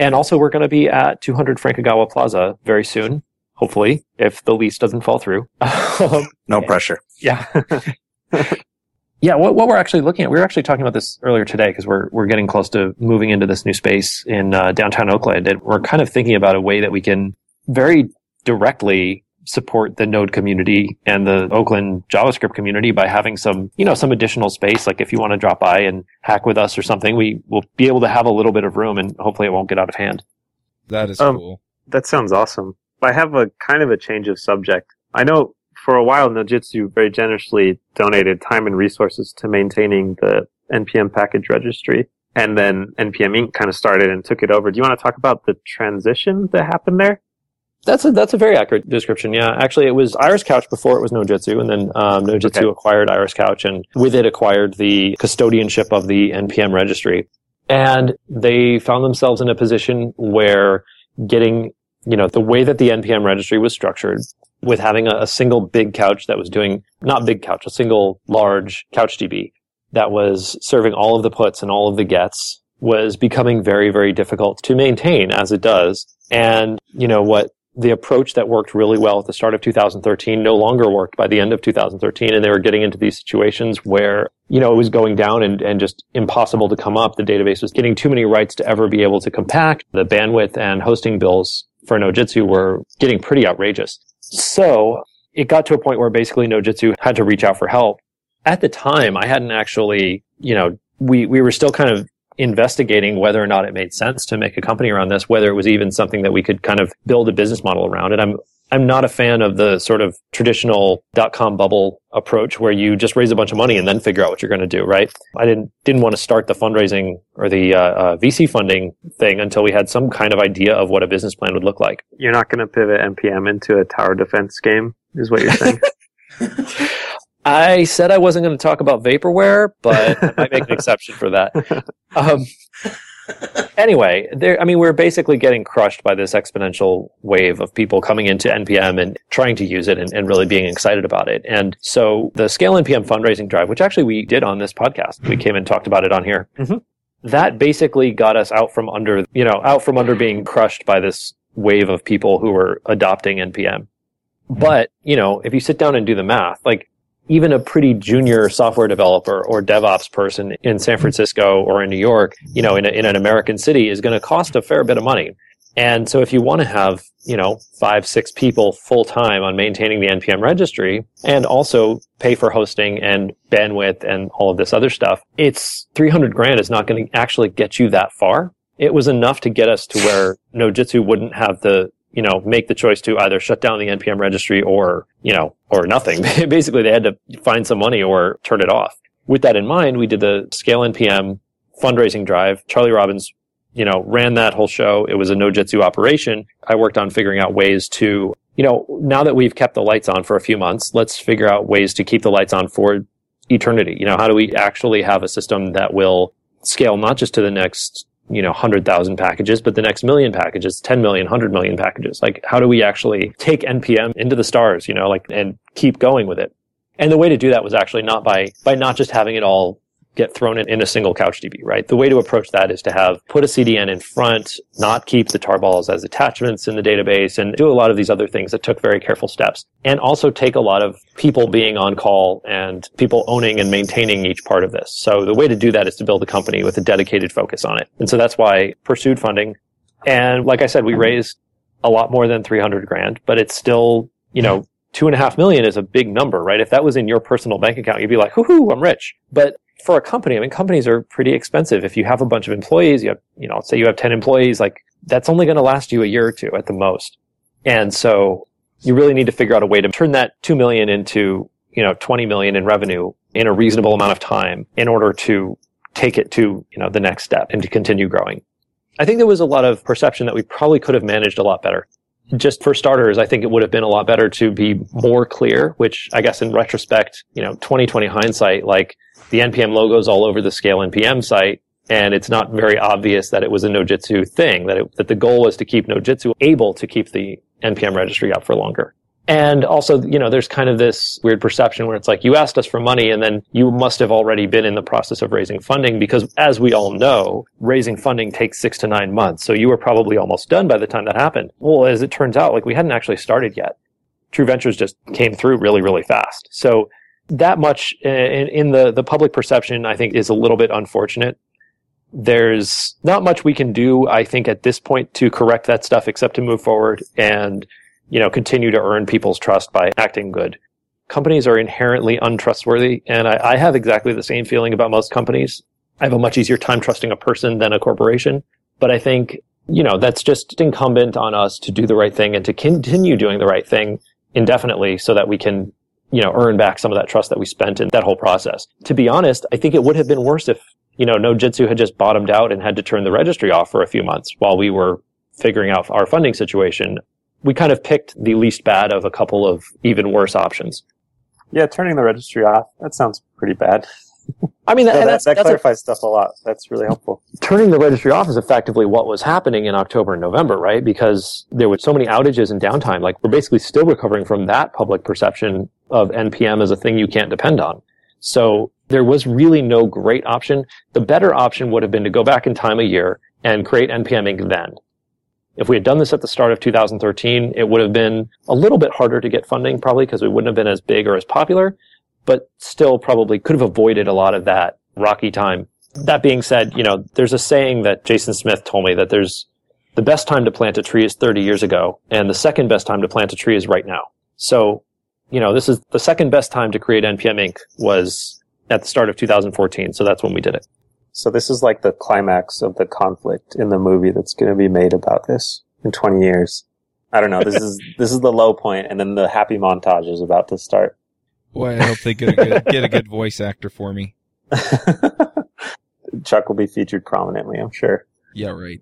And also we're going to be at 200 Frank Ogawa Plaza very soon, hopefully, if the lease doesn't fall through. Um, No pressure. Yeah. yeah, what, what we're actually looking at, we were actually talking about this earlier today because we're, we're getting close to moving into this new space in uh, downtown Oakland. And we're kind of thinking about a way that we can very directly support the node community and the Oakland JavaScript community by having some, you know, some additional space. Like if you want to drop by and hack with us or something, we will be able to have a little bit of room and hopefully it won't get out of hand. That is Um, cool. That sounds awesome. I have a kind of a change of subject. I know for a while Nodejitsu very generously donated time and resources to maintaining the NPM package registry. And then NPM Inc. kind of started and took it over. Do you want to talk about the transition that happened there? That's a that's a very accurate description. Yeah, actually, it was Iris Couch before it was Nodejitsu, and then um, Nojitsu Okay. acquired Iris Couch, and with it acquired the custodianship of the NPM registry. And they found themselves in a position where getting, you know, the way that the NPM registry was structured, with having a, a single big couch that was doing not big couch, a single large CouchDB that was serving all of the puts and all of the gets was becoming very, very difficult to maintain as it does. And, you know, what the approach that worked really well at the start of 2013 no longer worked by the end of 2013. And they were getting into these situations where, you know, it was going down and, and just impossible to come up. The database was getting too many writes to ever be able to compact. The bandwidth and hosting bills for Nodejitsu were getting pretty outrageous. So it got to a point where basically Nodejitsu had to reach out for help. At the time, I hadn't actually, you know, we, we were still kind of investigating whether or not it made sense to make a company around this, whether it was even something that we could kind of build a business model around. And I'm I'm not a fan of the sort of traditional dot com bubble approach where you just raise a bunch of money and then figure out what you're going to do, right? I didn't didn't want to start the fundraising or the uh, uh, VC funding thing until we had some kind of idea of what a business plan would look like. You're not going to pivot NPM into a tower defense game, is what you're saying. I said I wasn't going to talk about vaporware, but I might make an exception for that. Um, anyway, there. I mean, we're basically getting crushed by this exponential wave of people coming into NPM and trying to use it and, and, really being excited about it. And so the Scale NPM fundraising drive, which actually we did on this podcast, we came and talked about it on here. Mm-hmm. That basically got us out from under, you know, out from under being crushed by this wave of people who were adopting NPM. But, you know, if you sit down and do the math, like even a pretty junior software developer or DevOps person in San Francisco or in New York, you know, in, a, in an American city is going to cost a fair bit of money. And so if you want to have, you know, five, six people full time on maintaining the NPM registry and also pay for hosting and bandwidth and all of this other stuff, it's 300 grand is not going to actually get you that far. It was enough to get us to where Nodejitsu wouldn't have the you know, make the choice to either shut down the NPM registry or, you know, or nothing. Basically, they had to find some money or turn it off. With that in mind, we did the Scale NPM fundraising drive. Charlie Robbins, you know, ran that whole show. It was a Nodejitsu operation. I worked on figuring out ways to, you know, now that we've kept the lights on for a few months, let's figure out ways to keep the lights on for eternity. You know, how do we actually have a system that will scale not just to the next you know, 100,000 packages, but the next million packages, 10 million, 100 million packages. Like, how do we actually take NPM into the stars, you know, like, and keep going with it? And the way to do that was actually not by, by not just having it all get thrown in, in a single CouchDB, right? The way to approach that is to have put a CDN in front, not keep the tarballs as attachments in the database, and do a lot of these other things that took very careful steps. And also take a lot of people being on call and people owning and maintaining each part of this. So the way to do that is to build a company with a dedicated focus on it. And so that's why pursued funding. And like I said, we raised a lot more than 300 grand, but it's still, you know, two and a half million is a big number, right? If that was in your personal bank account, you'd be like, hoo I'm rich. But for a company, I mean, companies are pretty expensive. If you have a bunch of employees, you have, you know, say you have 10 employees, like that's only going to last you a year or two at the most. And so you really need to figure out a way to turn that 2 million into, you know, 20 million in revenue in a reasonable amount of time in order to take it to, you know, the next step and to continue growing. I think there was a lot of perception that we probably could have managed a lot better. Just for starters, I think it would have been a lot better to be more clear, which I guess in retrospect, you know, 2020 hindsight, like the NPM logos all over the Scale NPM site, and it's not very obvious that it was a Nodejitsu thing, that, it, that the goal was to keep Nodejitsu able to keep the NPM registry up for longer. And also, you know, there's kind of this weird perception where it's like, you asked us for money and then you must have already been in the process of raising funding because as we all know, raising funding takes six to nine months. So you were probably almost done by the time that happened. Well, as it turns out, like we hadn't actually started yet. True Ventures just came through really, really fast. So that much uh, in, in the, the public perception, I think, is a little bit unfortunate. There's not much we can do, I think, at this point to correct that stuff except to move forward and, you know, continue to earn people's trust by acting good. Companies are inherently untrustworthy, and I, I have exactly the same feeling about most companies. I have a much easier time trusting a person than a corporation. But I think, you know, that's just incumbent on us to do the right thing and to continue doing the right thing indefinitely so that we can you know, earn back some of that trust that we spent in that whole process. To be honest, I think it would have been worse if, you know, Nodejitsu had just bottomed out and had to turn the registry off for a few months while we were figuring out our funding situation. We kind of picked the least bad of a couple of even worse options. Yeah, turning the registry off, that sounds pretty bad. I mean, that, that, that's, that clarifies a, stuff a lot. That's really helpful. Turning the registry off is effectively what was happening in October and November, right? Because there were so many outages and downtime. Like we're basically still recovering from that public perception of NPM as a thing you can't depend on. So there was really no great option. The better option would have been to go back in time a year and create NPM Inc. then. If we had done this at the start of 2013, it would have been a little bit harder to get funding probably because we wouldn't have been as big or as popular but still probably could have avoided a lot of that rocky time. That being said, you know, there's a saying that Jason Smith told me that there's the best time to plant a tree is 30 years ago, and the second best time to plant a tree is right now. So, you know, this is the second best time to create NPM Inc. was at the start of 2014. So that's when we did it. So this is like the climax of the conflict in the movie that's going to be made about this in 20 years. I don't know. This is this is the low point, and then the happy montage is about to start. Boy, I hope they get a good, get a good voice actor for me. Chuck will be featured prominently, I'm sure. Yeah, right.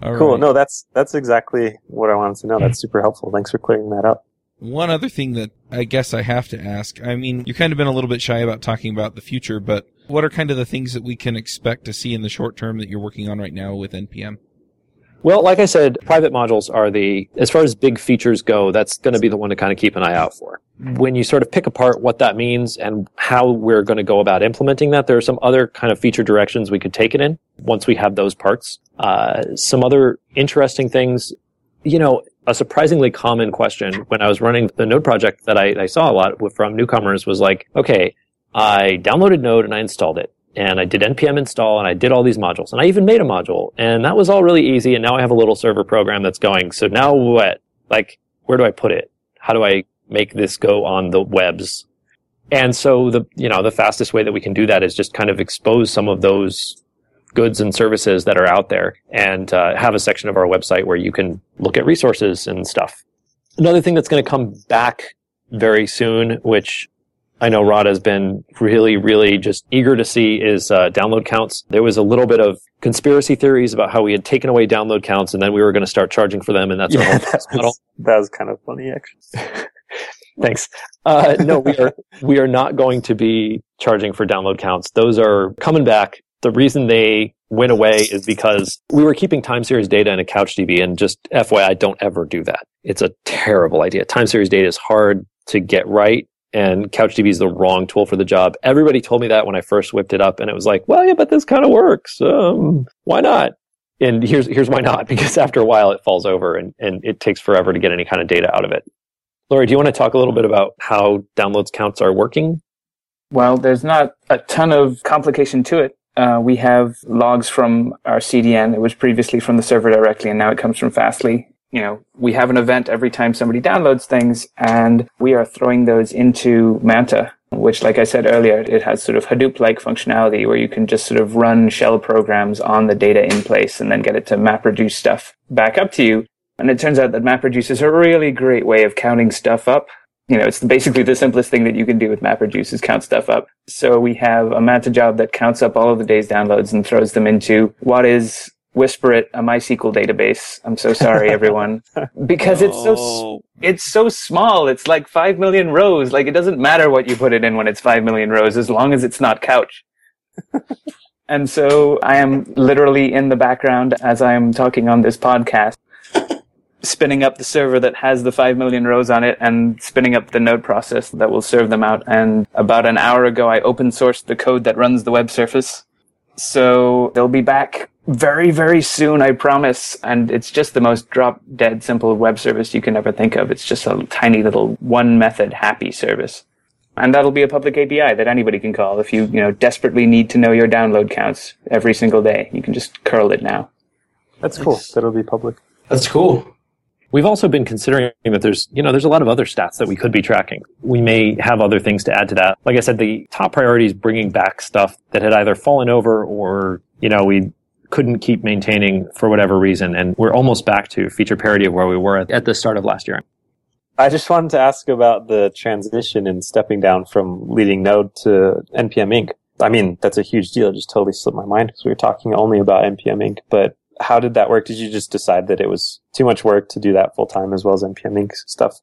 cool. Right. No, that's that's exactly what I wanted to know. That's super helpful. Thanks for clearing that up. One other thing that I guess I have to ask. I mean, you've kind of been a little bit shy about talking about the future, but what are kind of the things that we can expect to see in the short term that you're working on right now with NPM? Well, like I said, private modules are the, as far as big features go, that's going to be the one to kind of keep an eye out for. When you sort of pick apart what that means and how we're going to go about implementing that, there are some other kind of feature directions we could take it in once we have those parts. Uh, some other interesting things, you know, a surprisingly common question when I was running the Node project that I, I saw a lot from newcomers was like, okay, I downloaded Node and I installed it and I did npm install and I did all these modules and I even made a module and that was all really easy and now I have a little server program that's going. So now what? Like, where do I put it? How do I make this go on the webs? And so the, you know, the fastest way that we can do that is just kind of expose some of those goods and services that are out there and uh, have a section of our website where you can look at resources and stuff. Another thing that's going to come back very soon, which I know Rod has been really, really just eager to see is uh, download counts. There was a little bit of conspiracy theories about how we had taken away download counts and then we were going to start charging for them, and that's yeah, that was, that was kind of funny, actually. Thanks. Uh, no, we are we are not going to be charging for download counts. Those are coming back. The reason they went away is because we were keeping time series data in a CouchDB, and just FYI, don't ever do that. It's a terrible idea. Time series data is hard to get right and CouchDB is the wrong tool for the job. Everybody told me that when I first whipped it up, and it was like, well, yeah, but this kind of works. Um, why not? And here's here's why not. Because after a while, it falls over, and and it takes forever to get any kind of data out of it. Laurie, do you want to talk a little bit about how downloads counts are working? Well, there's not a ton of complication to it. Uh, we have logs from our CDN. It was previously from the server directly, and now it comes from Fastly you know, we have an event every time somebody downloads things and we are throwing those into Manta, which, like I said earlier, it has sort of Hadoop-like functionality where you can just sort of run shell programs on the data in place and then get it to MapReduce stuff back up to you. And it turns out that MapReduce is a really great way of counting stuff up. You know, it's basically the simplest thing that you can do with MapReduce is count stuff up. So we have a Manta job that counts up all of the day's downloads and throws them into what is whisper it a MySQL database. I'm so sorry, everyone, because it's so oh. it's so small. It's like five million rows. Like it doesn't matter what you put it in when it's five million rows, as long as it's not couch. and so I am literally in the background as I am talking on this podcast, spinning up the server that has the five million rows on it and spinning up the node process that will serve them out. And about an hour ago, I open sourced the code that runs the web surface. So they'll be back very, very soon, I promise. And it's just the most drop dead simple web service you can ever think of. It's just a tiny little one method happy service. And that'll be a public API that anybody can call if you, you know, desperately need to know your download counts every single day. You can just curl it now. That's cool. That'll be public. That's cool. We've also been considering that there's, you know, there's a lot of other stats that we could be tracking. We may have other things to add to that. Like I said, the top priority is bringing back stuff that had either fallen over or, you know, we couldn't keep maintaining for whatever reason. And we're almost back to feature parity of where we were at, the start of last year. I just wanted to ask about the transition and stepping down from leading node to NPM Inc. I mean, that's a huge deal. It just totally slipped my mind because we were talking only about NPM Inc. But how did that work? Did you just decide that it was too much work to do that full time as well as NPM Inc. stuff?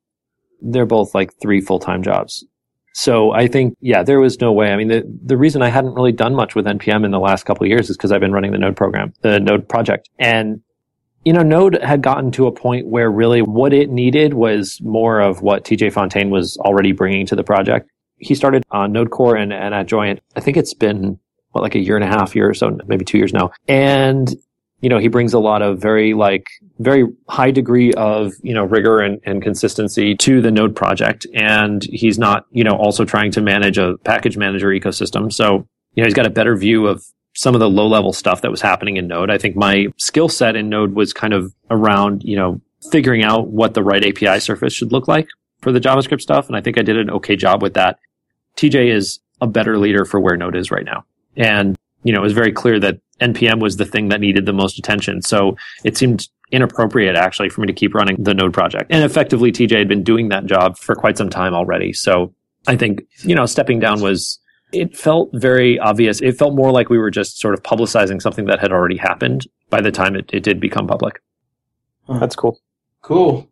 They're both like three full time jobs. So I think, yeah, there was no way. I mean, the, the reason I hadn't really done much with NPM in the last couple of years is because I've been running the Node program, the Node project. And, you know, Node had gotten to a point where really what it needed was more of what TJ Fontaine was already bringing to the project. He started on Node Core and, and at Joyent. I think it's been, what, like a year and a half, year or so, maybe two years now. And you know, he brings a lot of very like, very high degree of, you know, rigor and, and consistency to the node project. And he's not, you know, also trying to manage a package manager ecosystem. So, you know, he's got a better view of some of the low level stuff that was happening in Node. I think my skill set in Node was kind of around, you know, figuring out what the right API surface should look like for the JavaScript stuff. And I think I did an okay job with that. TJ is a better leader for where Node is right now And, you know, it was very clear that NPM was the thing that needed the most attention. So it seemed inappropriate actually for me to keep running the node project. And effectively, TJ had been doing that job for quite some time already. So I think, you know, stepping down was, it felt very obvious. It felt more like we were just sort of publicizing something that had already happened by the time it, it did become public. That's cool. Cool.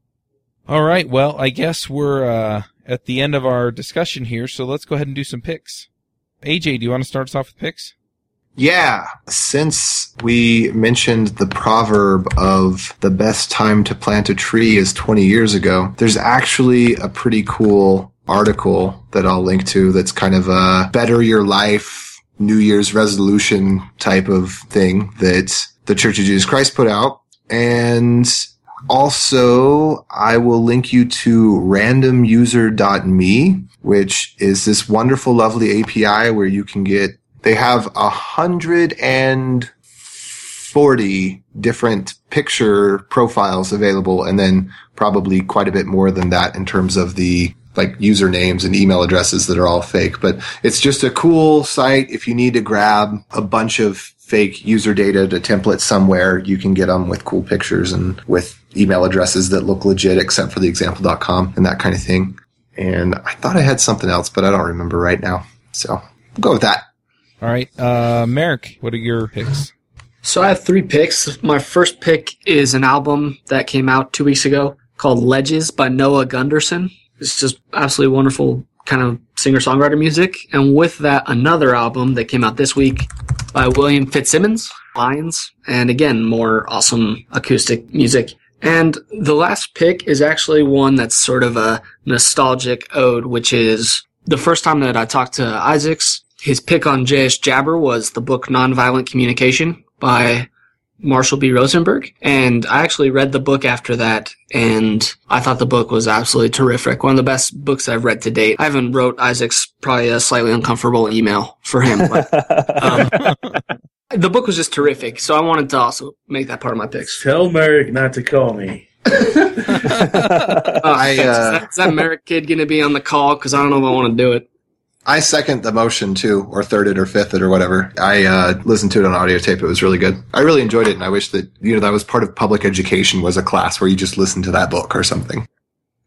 All right. Well, I guess we're uh, at the end of our discussion here, so let's go ahead and do some picks. AJ, do you want to start us off with picks? Yeah, since we mentioned the proverb of the best time to plant a tree is 20 years ago, there's actually a pretty cool article that I'll link to that's kind of a better your life New Year's resolution type of thing that the Church of Jesus Christ put out. And also, I will link you to randomuser.me, which is this wonderful, lovely API where you can get, they have a and different picture profiles available and then probably quite a bit more than that in terms of the like usernames and email addresses that are all fake. But it's just a cool site. If you need to grab a bunch of fake user data to template somewhere, you can get them with cool pictures and with email addresses that look legit except for the example.com and that kind of thing. And I thought I had something else, but I don't remember right now. So we'll go with that. All right. Uh, Merrick, what are your picks? So I have three picks. My first pick is an album that came out two weeks ago called Ledges by Noah Gundersen. It's just absolutely wonderful kind of singer songwriter music. And with that, another album that came out this week by William Fitzsimmons, Lions. And again, more awesome acoustic music. And the last pick is actually one that's sort of a nostalgic ode, which is the first time that I talked to Isaacs. His pick on J.S. Jabber was the book Nonviolent Communication by Marshall B. Rosenberg. And I actually read the book after that, and I thought the book was absolutely terrific. One of the best books I've read to date. I haven't wrote Isaac's probably a slightly uncomfortable email for him, but um, the book was just terrific. So I wanted to also make that part of my picks. Tell Merrick not to call me. Uh, I, is, uh, that, is that Merrick kid going to be on the call? Because I don't know if I want to do it. I second the motion too, or third it, or fifth it, or whatever. I uh, listened to it on audio tape. It was really good. I really enjoyed it, and I wish that you know that was part of public education was a class where you just listened to that book or something.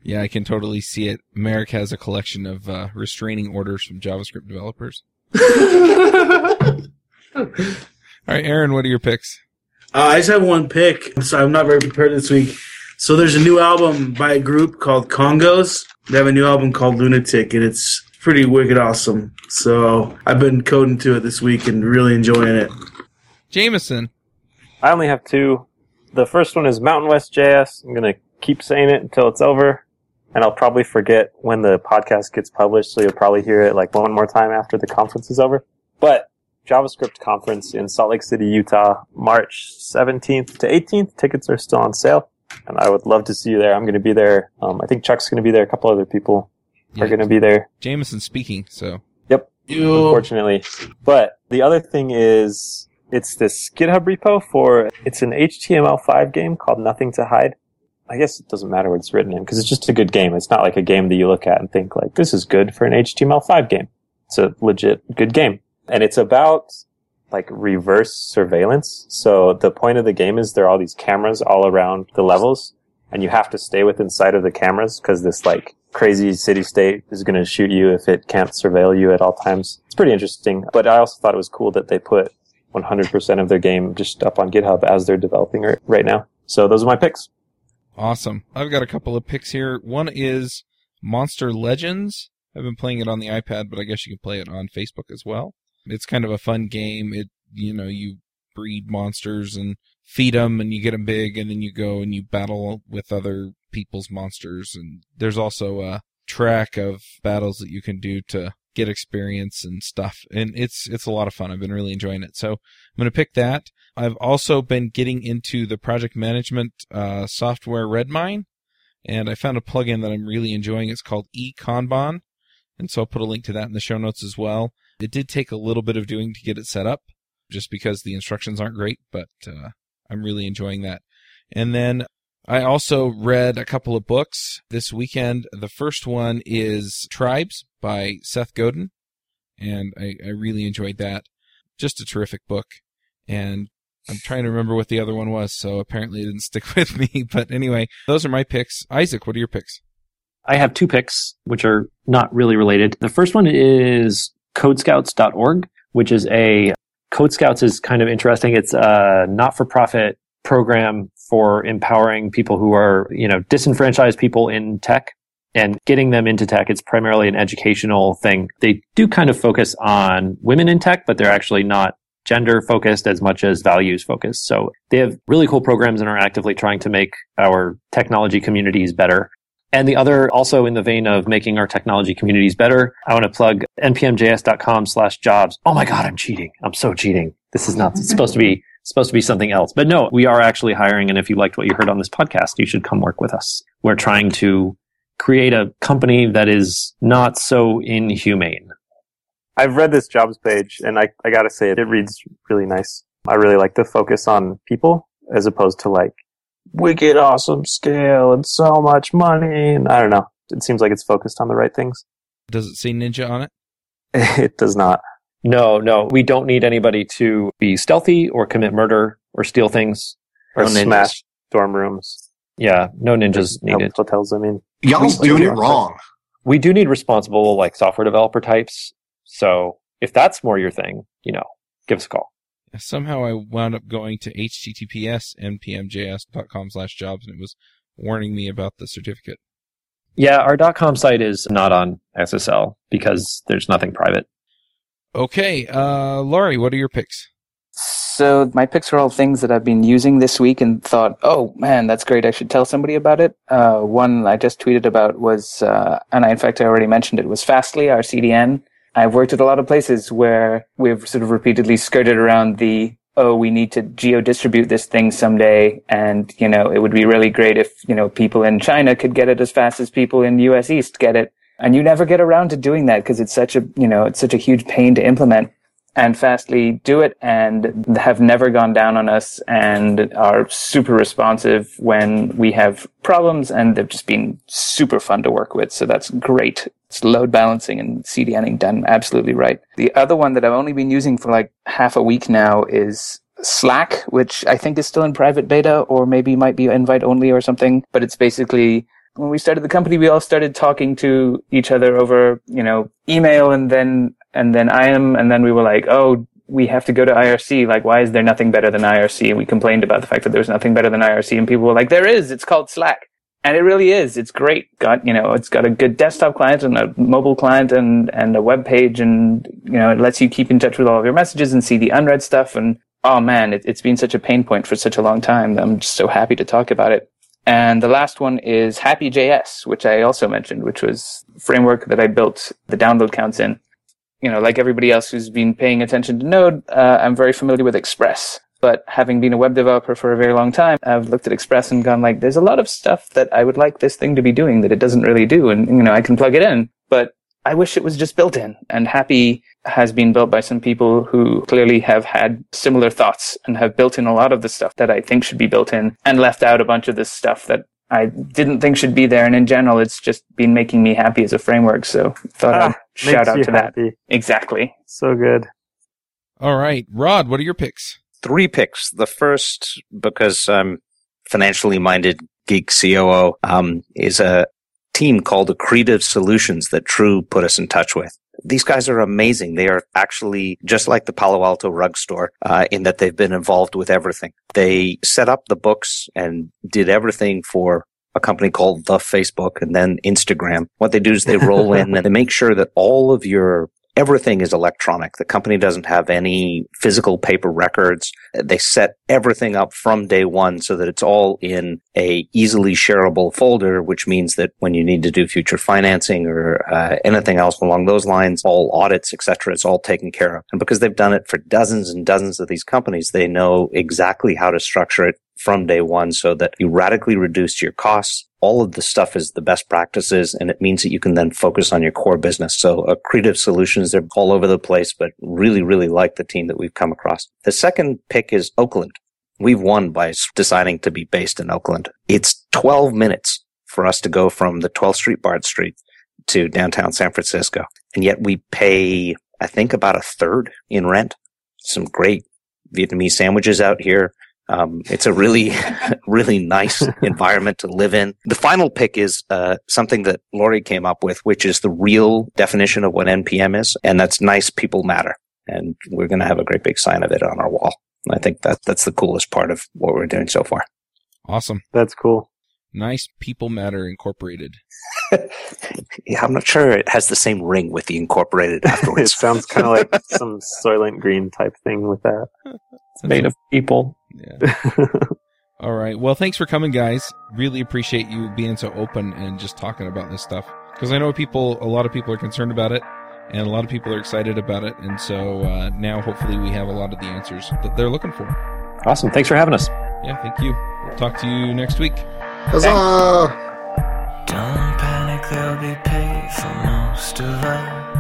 Yeah, I can totally see it. Merrick has a collection of uh, restraining orders from JavaScript developers. All right, Aaron, what are your picks? Uh, I just have one pick, so I'm not very prepared this week. So there's a new album by a group called Kongos. They have a new album called Lunatic, and it's pretty wicked awesome. So I've been coding to it this week and really enjoying it. Jamison. I only have two. The first one is Mountain West JS. I'm gonna keep saying it until it's over, and I'll probably forget when the podcast gets published. So you'll probably hear it like one more time after the conference is over. But JavaScript conference in Salt Lake City, Utah, March 17th to 18th. Tickets are still on sale, and I would love to see you there. I'm going to be there. Um, I think Chuck's going to be there. A couple other people Yeah. are going to be there. Jamison speaking, so You unfortunately. But the other thing is, it's this GitHub repo for, it's an HTML5 game called Nothing to Hide. I guess it doesn't matter what it's written in because it's just a good game. It's not like a game that you look at and think like, this is good for an HTML5 game. It's a legit good game. And it's about like reverse surveillance. So the point of the game is there are all these cameras all around the levels and you have to stay within sight of the cameras because this like crazy city state is going to shoot you if it can't surveil you at all times. It's pretty interesting. But I also thought it was cool that they put 100% of their game just up on GitHub as they're developing it right now. So those are my picks. awesome. I've got a couple of picks here. One is Monster Legends. I've been playing it on the iPad, but I guess you can play it on Facebook as well. It's kind of a fun game. It, you know, you breed monsters and feed them and you get them big and then you go and you battle with other people's monsters. And there's also a track of battles that you can do to get experience and stuff. And it's, it's a lot of fun. I've been really enjoying it. So I'm to pick that. I've also been getting into the project management, uh, software Redmine and I found a plugin that I'm really enjoying. It's called eKanban. And so I'll put a link to that in the show notes as well. It did take a little bit of doing to get it set up just because the instructions aren't great, but uh, I'm really enjoying that. And then I also read a couple of books this weekend. The first one is Tribes by Seth Godin, and I, I really enjoyed that. just a terrific book. And I'm trying to remember what the other one was, so apparently it didn't stick with me. But anyway, those are my picks. Isaac, what are your picks? I have two picks, which are not really related. The first one is codescouts.org, which is a Code Scouts is kind of interesting. It's a not for profit program for empowering people who are, you know, disenfranchised people in tech and getting them into tech. It's primarily an educational thing. They do kind of focus on women in tech, but they're actually not gender focused as much as values focused. So they have really cool programs and are actively trying to make our technology communities better. And the other, also in the vein of making our technology communities better, I want to plug npmjs.com slash jobs. Oh my God, I'm cheating. I'm so cheating. This is not supposed to be, supposed to be something else. But no, we are actually hiring. And if you liked what you heard on this podcast, you should come work with us. We're trying to create a company that is not so inhumane. I've read this jobs page and I, I gotta say it, it reads really nice. I really like the focus on people as opposed to like wicked awesome scale and so much money. And I don't know. It seems like it's focused on the right things. Does it say ninja on it? it does not. No, no, we don't need anybody to be stealthy or commit murder or steal things Or No smash dorm rooms. Yeah, no ninjas No, needed. hotels, I mean. Y'all's We- doing we- it wrong. We do need responsible like software developer types. So if that's more your thing, you know, give us a call. Somehow I wound up going to https npmjs.com slash jobs and it was warning me about the certificate. Yeah, our .com site is not on SSL because there's nothing private. Okay, uh, Laurie, what are your picks? So my picks are all things that I've been using this week and thought, oh man, that's great. I should tell somebody about it. Uh, one I just tweeted about was, uh, and I, in fact, I already mentioned it was Fastly, our CDN. I've worked at a lot of places where we've sort of repeatedly skirted around the, oh, we need to geo distribute this thing someday. And, you know, it would be really great if, you know, people in China could get it as fast as people in US East get it. And you never get around to doing that because it's such a, you know, it's such a huge pain to implement and Fastly do it and have never gone down on us and are super responsive when we have problems and they've just been super fun to work with. So that's great. It's load balancing and CDNing done absolutely right. The other one that I've only been using for like half a week now is Slack, which I think is still in private beta or maybe might be invite only or something, but it's basically when we started the company, we all started talking to each other over, you know, email and then, and then IM. And then we were like, oh, we have to go to IRC. Like, why is there nothing better than IRC? And we complained about the fact that there was nothing better than IRC. And people were like, there is. It's called Slack. And it really is. It's great. Got, you know, it's got a good desktop client and a mobile client and, and a web page. And, you know, it lets you keep in touch with all of your messages and see the unread stuff. And, oh man, it, it's been such a pain point for such a long time. I'm just so happy to talk about it. And the last one is Hapi.js, which I also mentioned, which was framework that I built the download counts in. You know, like everybody else who's been paying attention to Node, uh, I'm very familiar with Express. But having been a web developer for a very long time, I've looked at Express and gone like, there's a lot of stuff that I would like this thing to be doing that it doesn't really do. And, you know, I can plug it in, but I wish it was just built in. And Hapi has been built by some people who clearly have had similar thoughts and have built in a lot of the stuff that I think should be built in and left out a bunch of this stuff that I didn't think should be there. And in general, it's just been making me happy as a framework. So thought Ah, I'd shout out you to that. happy. Exactly. So good. All right, Rod, what are your picks? Three picks. The first, because I'm financially minded geek COO, um, is a team called Accretive Solutions that True put us in touch with. These guys are amazing. They are actually just like the Palo Alto rug store uh, in that they've been involved with everything. They set up the books and did everything for a company called The Facebook and then Instagram. What they do is they roll in and they make sure that all of your everything is electronic. The company doesn't have any physical paper records. They set everything up from day one so that it's all in a easily shareable folder, which means that when you need to do future financing or uh, anything else along those lines, all audits, etc., it's all taken care of. And because they've done it for dozens and dozens of these companies, they know exactly how to structure it from day one so that you radically reduce your costs. All of the stuff is the best practices and it means that you can then focus on your core business. So uh, accretive solutions, they're all over the place, but really, really like the team that we've come across. The second pick is Oakland. We've won by deciding to be based in Oakland. It's 12 minutes for us to go from the 12th Street, BART Street to downtown San Francisco. And yet we pay, I think about a third in rent some great Vietnamese sandwiches out here. Um, it's a really, really nice environment to live in. The final pick is uh, something that Laurie came up with, which is the real definition of what NPM is, and that's nice people matter. And we're going to have a great big sign of it on our wall. I think that that's the coolest part of what we're doing so far. Awesome. That's cool. Nice People Matter Incorporated. yeah, I'm not sure it has the same ring with the incorporated it sounds kind of like some Soylent Green type thing with that. It's made of people. Yeah. All right. Well, thanks for coming, guys. Really appreciate you being so open and just talking about this stuff. Because I know people, a lot of people are concerned about it, and a lot of people are excited about it. And so uh, now, hopefully, we have a lot of the answers that they're looking for. Awesome. Thanks for having us. Yeah. Thank you. We'll talk to you next week. Huzzah! Don't panic, there'll be pay for most of us.